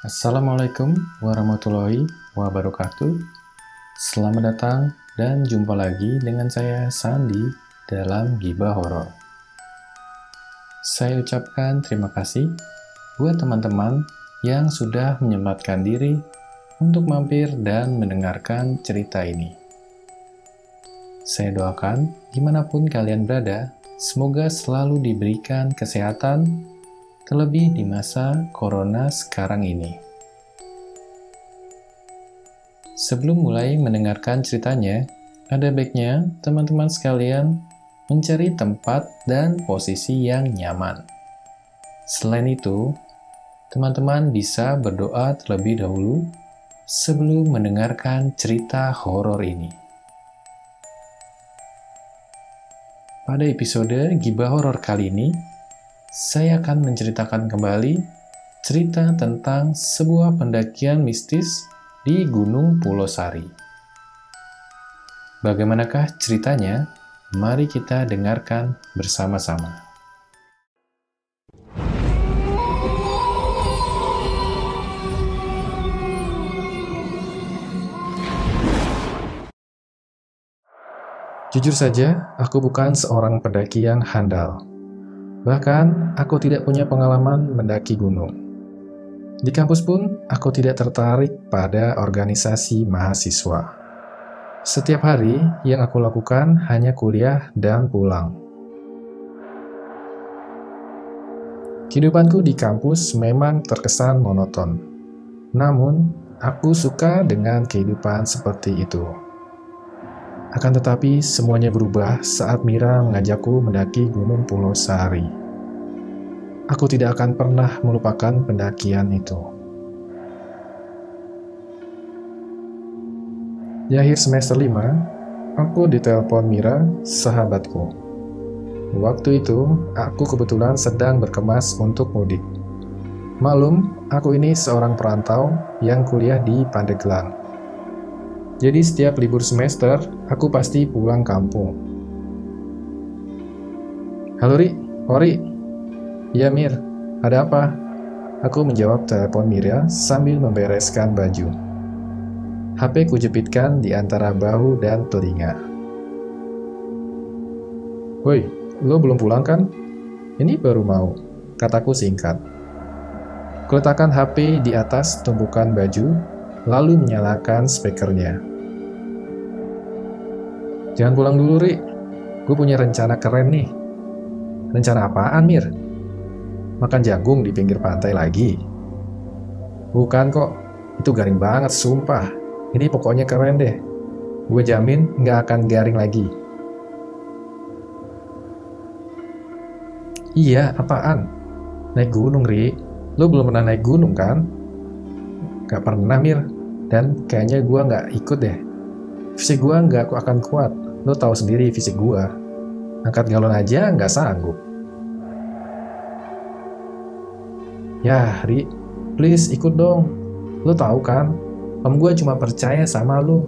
Assalamualaikum warahmatullahi wabarakatuh. Selamat datang dan jumpa lagi dengan saya Sandi dalam Gibah Horor. Saya ucapkan terima kasih buat teman-teman yang sudah menyempatkan diri untuk mampir dan mendengarkan cerita ini. Saya doakan di mana pun kalian berada, semoga selalu diberikan kesehatan, terlebih di masa corona sekarang ini. Sebelum mulai mendengarkan ceritanya, ada baiknya teman-teman sekalian mencari tempat dan posisi yang nyaman. Selain itu, teman-teman bisa berdoa terlebih dahulu sebelum mendengarkan cerita horor ini. Pada episode Gibah Horor kali ini, saya akan menceritakan kembali cerita tentang sebuah pendakian mistis di Gunung Pulau Sari. Bagaimanakah ceritanya? Mari kita dengarkan bersama-sama. Jujur saja, aku bukan seorang pendaki yang handal. Bahkan, aku tidak punya pengalaman mendaki gunung. Di kampus pun, aku tidak tertarik pada organisasi mahasiswa. Setiap hari, yang aku lakukan hanya kuliah dan pulang. Kehidupanku di kampus memang terkesan monoton. Namun, aku suka dengan kehidupan seperti itu. Akan tetapi, semuanya berubah saat Mira mengajakku mendaki Gunung Pulau Sari. Aku tidak akan pernah melupakan pendakian itu. Di akhir semester 5, aku ditelepon Mira, sahabatku. Waktu itu, aku kebetulan sedang berkemas untuk mudik. Malum, aku ini seorang perantau yang kuliah di Pandeglang. Jadi setiap libur semester, aku pasti pulang kampung. Halo Ri, Ori. Ya Mir, ada apa? Aku menjawab telepon Mira sambil membereskan baju. HP kujepitkan di antara bahu dan telinga. Woi, lo belum pulang kan? Ini baru mau, kataku singkat. Kuletakkan HP di atas tumpukan baju, lalu menyalakan speakernya. Jangan pulang dulu, Ri. Gue punya rencana keren nih. Rencana apaan, Mir? Makan jagung di pinggir pantai lagi? Bukan kok. Itu garing banget, sumpah. Ini pokoknya keren deh. Gue jamin nggak akan garing lagi. Iya, apaan? Naik gunung, Ri. Lo belum pernah naik gunung, kan? Gak pernah, Mir. Dan kayaknya gue nggak ikut deh. Fisik gue nggak akan kuat. Lo tahu sendiri fisik gue. Angkat galon aja nggak sanggup. Ya, Ri, please ikut dong. Lo tahu kan, om gue cuma percaya sama lo.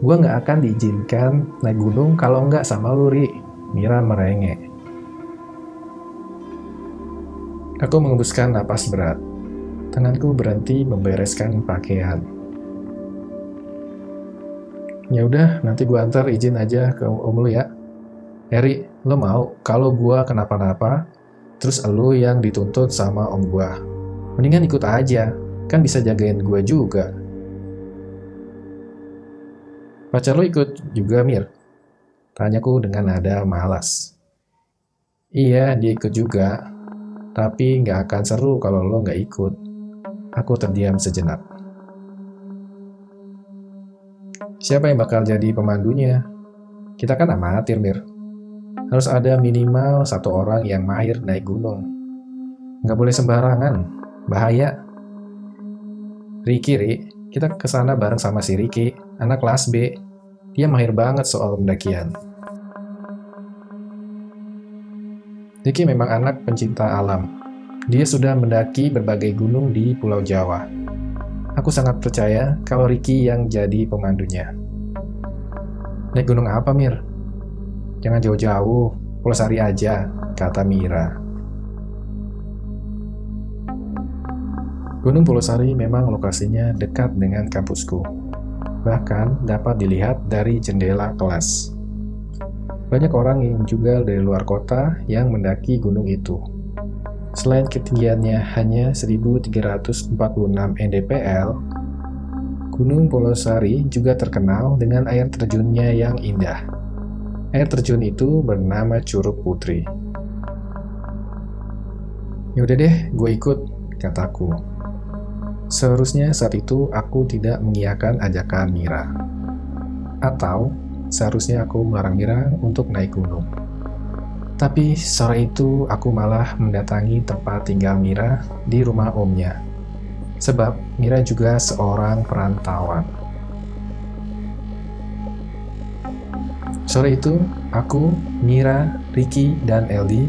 Gue nggak akan diizinkan naik gunung kalau nggak sama lo, Ri. Mira merengek. Aku mengembuskan napas berat. Tanganku berhenti membereskan pakaian. Ya udah, nanti gua antar izin aja ke om lu ya. Eri, lo mau kalau gua kenapa-napa, terus lo yang dituntut sama om gua. Mendingan ikut aja, kan bisa jagain gua juga. Pacar lo ikut juga, Mir? Tanyaku dengan nada malas. Iya, dia ikut juga. Tapi nggak akan seru kalau lo nggak ikut. Aku terdiam sejenak. Siapa yang bakal jadi pemandunya? Kita kan amatir, Mir. Harus ada minimal satu orang yang mahir naik gunung. Nggak boleh sembarangan, bahaya. Riki, Ri, kita ke sana bareng sama si Riki, anak kelas B. Dia mahir banget soal pendakian. Riki memang anak pencinta alam. Dia sudah mendaki berbagai gunung di Pulau Jawa. Aku sangat percaya kalau Ricky yang jadi pemandunya. Naik gunung apa, Mir? Jangan jauh-jauh, Pulau Sari aja, kata Mira. Gunung Pulosari memang lokasinya dekat dengan kampusku. Bahkan dapat dilihat dari jendela kelas. Banyak orang yang juga dari luar kota yang mendaki gunung itu. Selain ketinggiannya hanya 1346 mdpl, Gunung Polosari juga terkenal dengan air terjunnya yang indah. Air terjun itu bernama Curug Putri. Yaudah deh, gue ikut, kataku. Seharusnya saat itu aku tidak mengiyakan ajakan Mira. Atau seharusnya aku melarang Mira untuk naik gunung. Tapi sore itu aku malah mendatangi tempat tinggal Mira di rumah omnya. Sebab Mira juga seorang perantauan. Sore itu, aku, Mira, Ricky, dan Eldi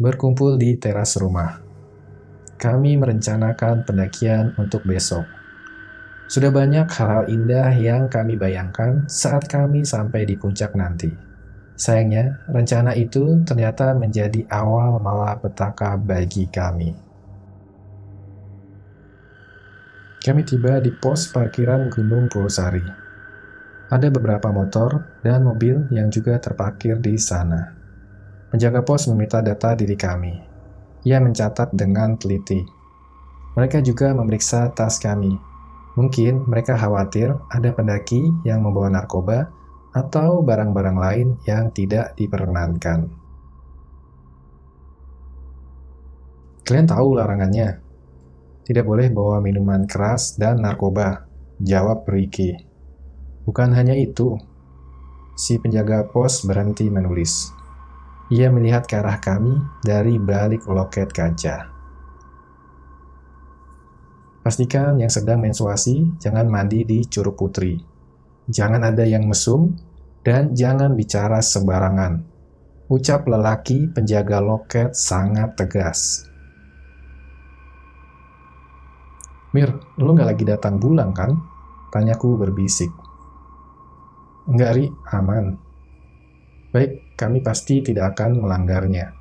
berkumpul di teras rumah kami merencanakan pendakian untuk besok. Sudah banyak hal-hal indah yang kami bayangkan saat kami sampai di puncak nanti. Sayangnya, rencana itu ternyata menjadi awal malapetaka bagi kami. Kami tiba di pos parkiran Gunung Pulosari. Ada beberapa motor dan mobil yang juga terparkir di sana. Penjaga pos meminta data diri kami. Ia mencatat dengan teliti. Mereka juga memeriksa tas kami. Mungkin mereka khawatir ada pendaki yang membawa narkoba atau barang-barang lain yang tidak diperkenankan. Kalian tahu larangannya. Tidak boleh bawa minuman keras dan narkoba, jawab Ricky. Bukan hanya itu, si penjaga pos berhenti menulis. Ia melihat ke arah kami dari balik loket kaca. Pastikan yang sedang menstruasi jangan mandi di Curug Putri. Jangan ada yang mesum dan jangan bicara sembarangan. Ucap lelaki penjaga loket sangat tegas. Mir, lu nggak lagi datang bulan kan? Tanyaku berbisik. Enggak, Ri, aman. Baik, kami pasti tidak akan melanggarnya.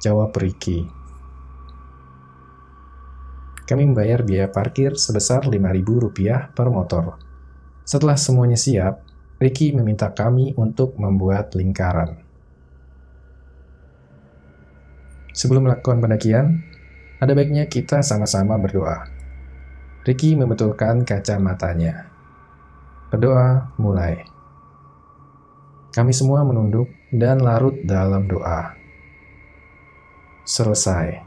Jawab Ricky. Kami membayar biaya parkir sebesar Rp5.000 per motor. Setelah semuanya siap, Ricky meminta kami untuk membuat lingkaran. Sebelum melakukan pendakian, ada baiknya kita sama-sama berdoa. Ricky membetulkan kacamatanya. Berdoa mulai. Kami semua menunduk dan larut dalam doa. Selesai.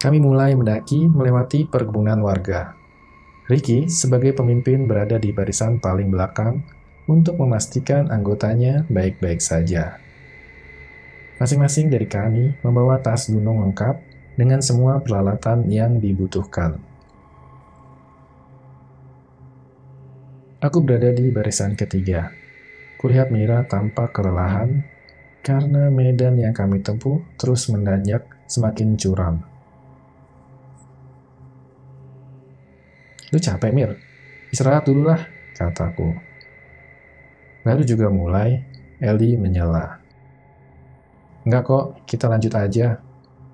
Kami mulai mendaki melewati perkebunan warga. Ricky sebagai pemimpin berada di barisan paling belakang untuk memastikan anggotanya baik-baik saja. Masing-masing dari kami membawa tas gunung lengkap dengan semua peralatan yang dibutuhkan. Aku berada di barisan ketiga. Kulihat Mira tampak kelelahan karena medan yang kami tempuh terus menanjak semakin curam. Lu capek, Mir? Istirahat dulu lah, kataku. Baru juga mulai, Eli menyela. Enggak kok, kita lanjut aja.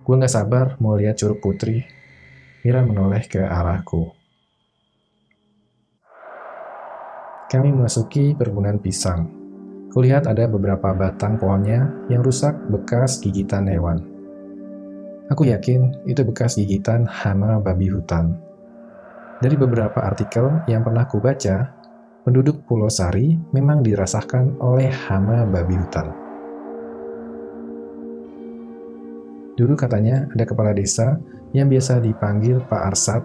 Gue nggak sabar mau lihat Curug Putri. Mira menoleh ke arahku. Kami memasuki perkebunan pisang. Kulihat ada beberapa batang pohonnya yang rusak bekas gigitan hewan. Aku yakin itu bekas gigitan hama babi hutan. Dari beberapa artikel yang pernah kubaca, penduduk Pulau Sari memang dirasakan oleh hama babi hutan. Dulu katanya ada kepala desa yang biasa dipanggil Pak Arsat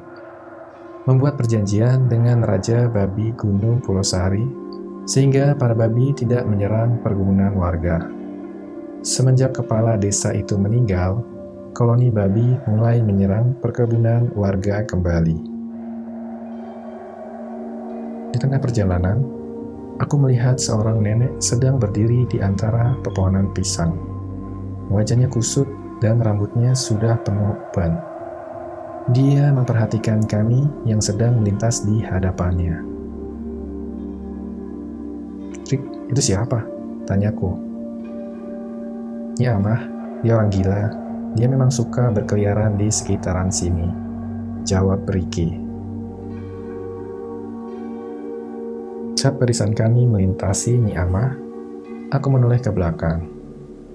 membuat perjanjian dengan Raja Babi Gunung Pulau Sari, sehingga para babi tidak menyerang perkebunan warga. Semenjak kepala desa itu meninggal, koloni babi mulai menyerang perkebunan warga kembali. Di tengah perjalanan, aku melihat seorang nenek sedang berdiri di antara pepohonan pisang. Wajahnya kusut dan rambutnya sudah penuh ban. Dia memperhatikan kami yang sedang melintas di hadapannya. Rick, itu siapa? Tanyaku. Ya, Amah, dia orang gila. Dia memang suka berkeliaran di sekitaran sini. Jawab Ricky. Saat barisan kami melintasi Nyi Amah, aku menoleh ke belakang.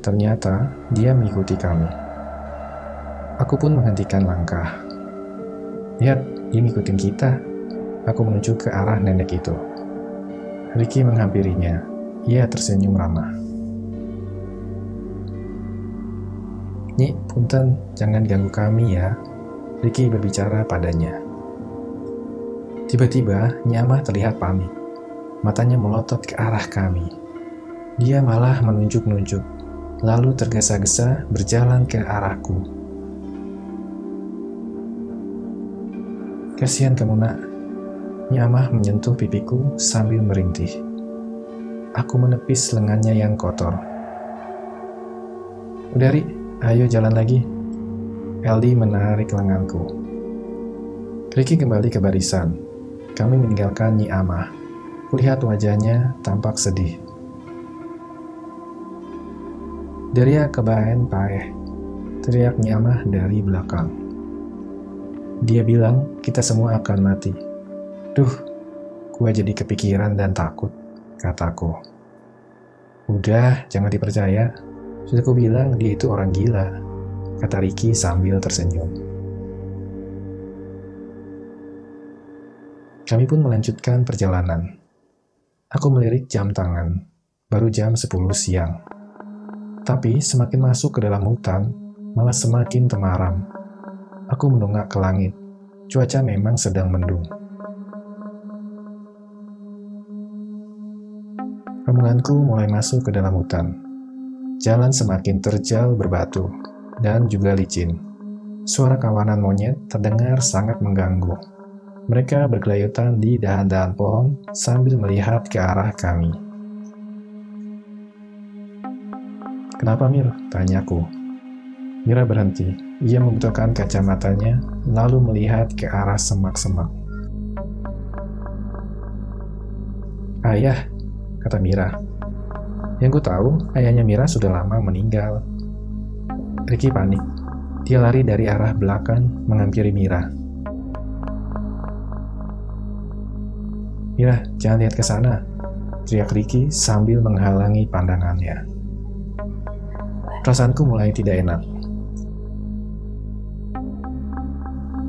Ternyata dia mengikuti kami. Aku pun menghentikan langkah. Lihat, dia ngikutin kita. Aku menuju ke arah nenek itu. Ricky menghampirinya. Ia tersenyum ramah. Nyi, punten, jangan ganggu kami ya. Ricky berbicara padanya. Tiba-tiba, Nyamah terlihat panik matanya melotot ke arah kami. Dia malah menunjuk-nunjuk, lalu tergesa-gesa berjalan ke arahku. Kasihan kamu nak. Nyamah menyentuh pipiku sambil merintih. Aku menepis lengannya yang kotor. Udah Ri, ayo jalan lagi. Eldi menarik lenganku. Ricky kembali ke barisan. Kami meninggalkan Nyi Amah. Kulihat wajahnya tampak sedih. Deria kebahen paeh, teriak Nyamah dari belakang. Dia bilang kita semua akan mati. Duh, gua jadi kepikiran dan takut, kataku. Udah, jangan dipercaya. Sudah ku bilang dia itu orang gila, kata Ricky sambil tersenyum. Kami pun melanjutkan perjalanan. Aku melirik jam tangan, baru jam 10 siang. Tapi semakin masuk ke dalam hutan, malah semakin temaram. Aku menunggak ke langit. Cuaca memang sedang mendung. Rombonganku mulai masuk ke dalam hutan. Jalan semakin terjal berbatu dan juga licin. Suara kawanan monyet terdengar sangat mengganggu. Mereka bergelayutan di dahan-dahan pohon sambil melihat ke arah kami. Kenapa Mir? Tanyaku. Mira berhenti. Ia membutuhkan kacamatanya, lalu melihat ke arah semak-semak. Ayah, kata Mira. Yang ku tahu, ayahnya Mira sudah lama meninggal. Ricky panik. Dia lari dari arah belakang menghampiri Mira. Mira, jangan lihat ke sana, teriak Ricky sambil menghalangi pandangannya. Perasaanku mulai tidak enak.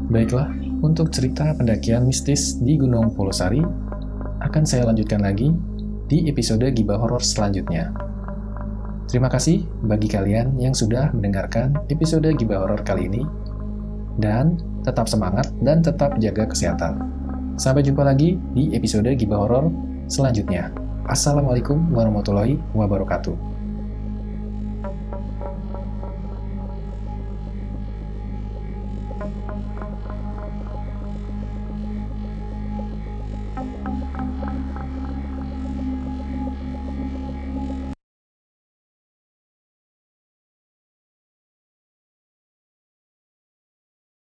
Baiklah, untuk cerita pendakian mistis di Gunung Polosari akan saya lanjutkan lagi di episode Gibah Horor selanjutnya. Terima kasih bagi kalian yang sudah mendengarkan episode Gibah Horor kali ini. Dan tetap semangat dan tetap jaga kesehatan. Sampai jumpa lagi di episode Gibah Horor selanjutnya. Assalamualaikum warahmatullahi wabarakatuh.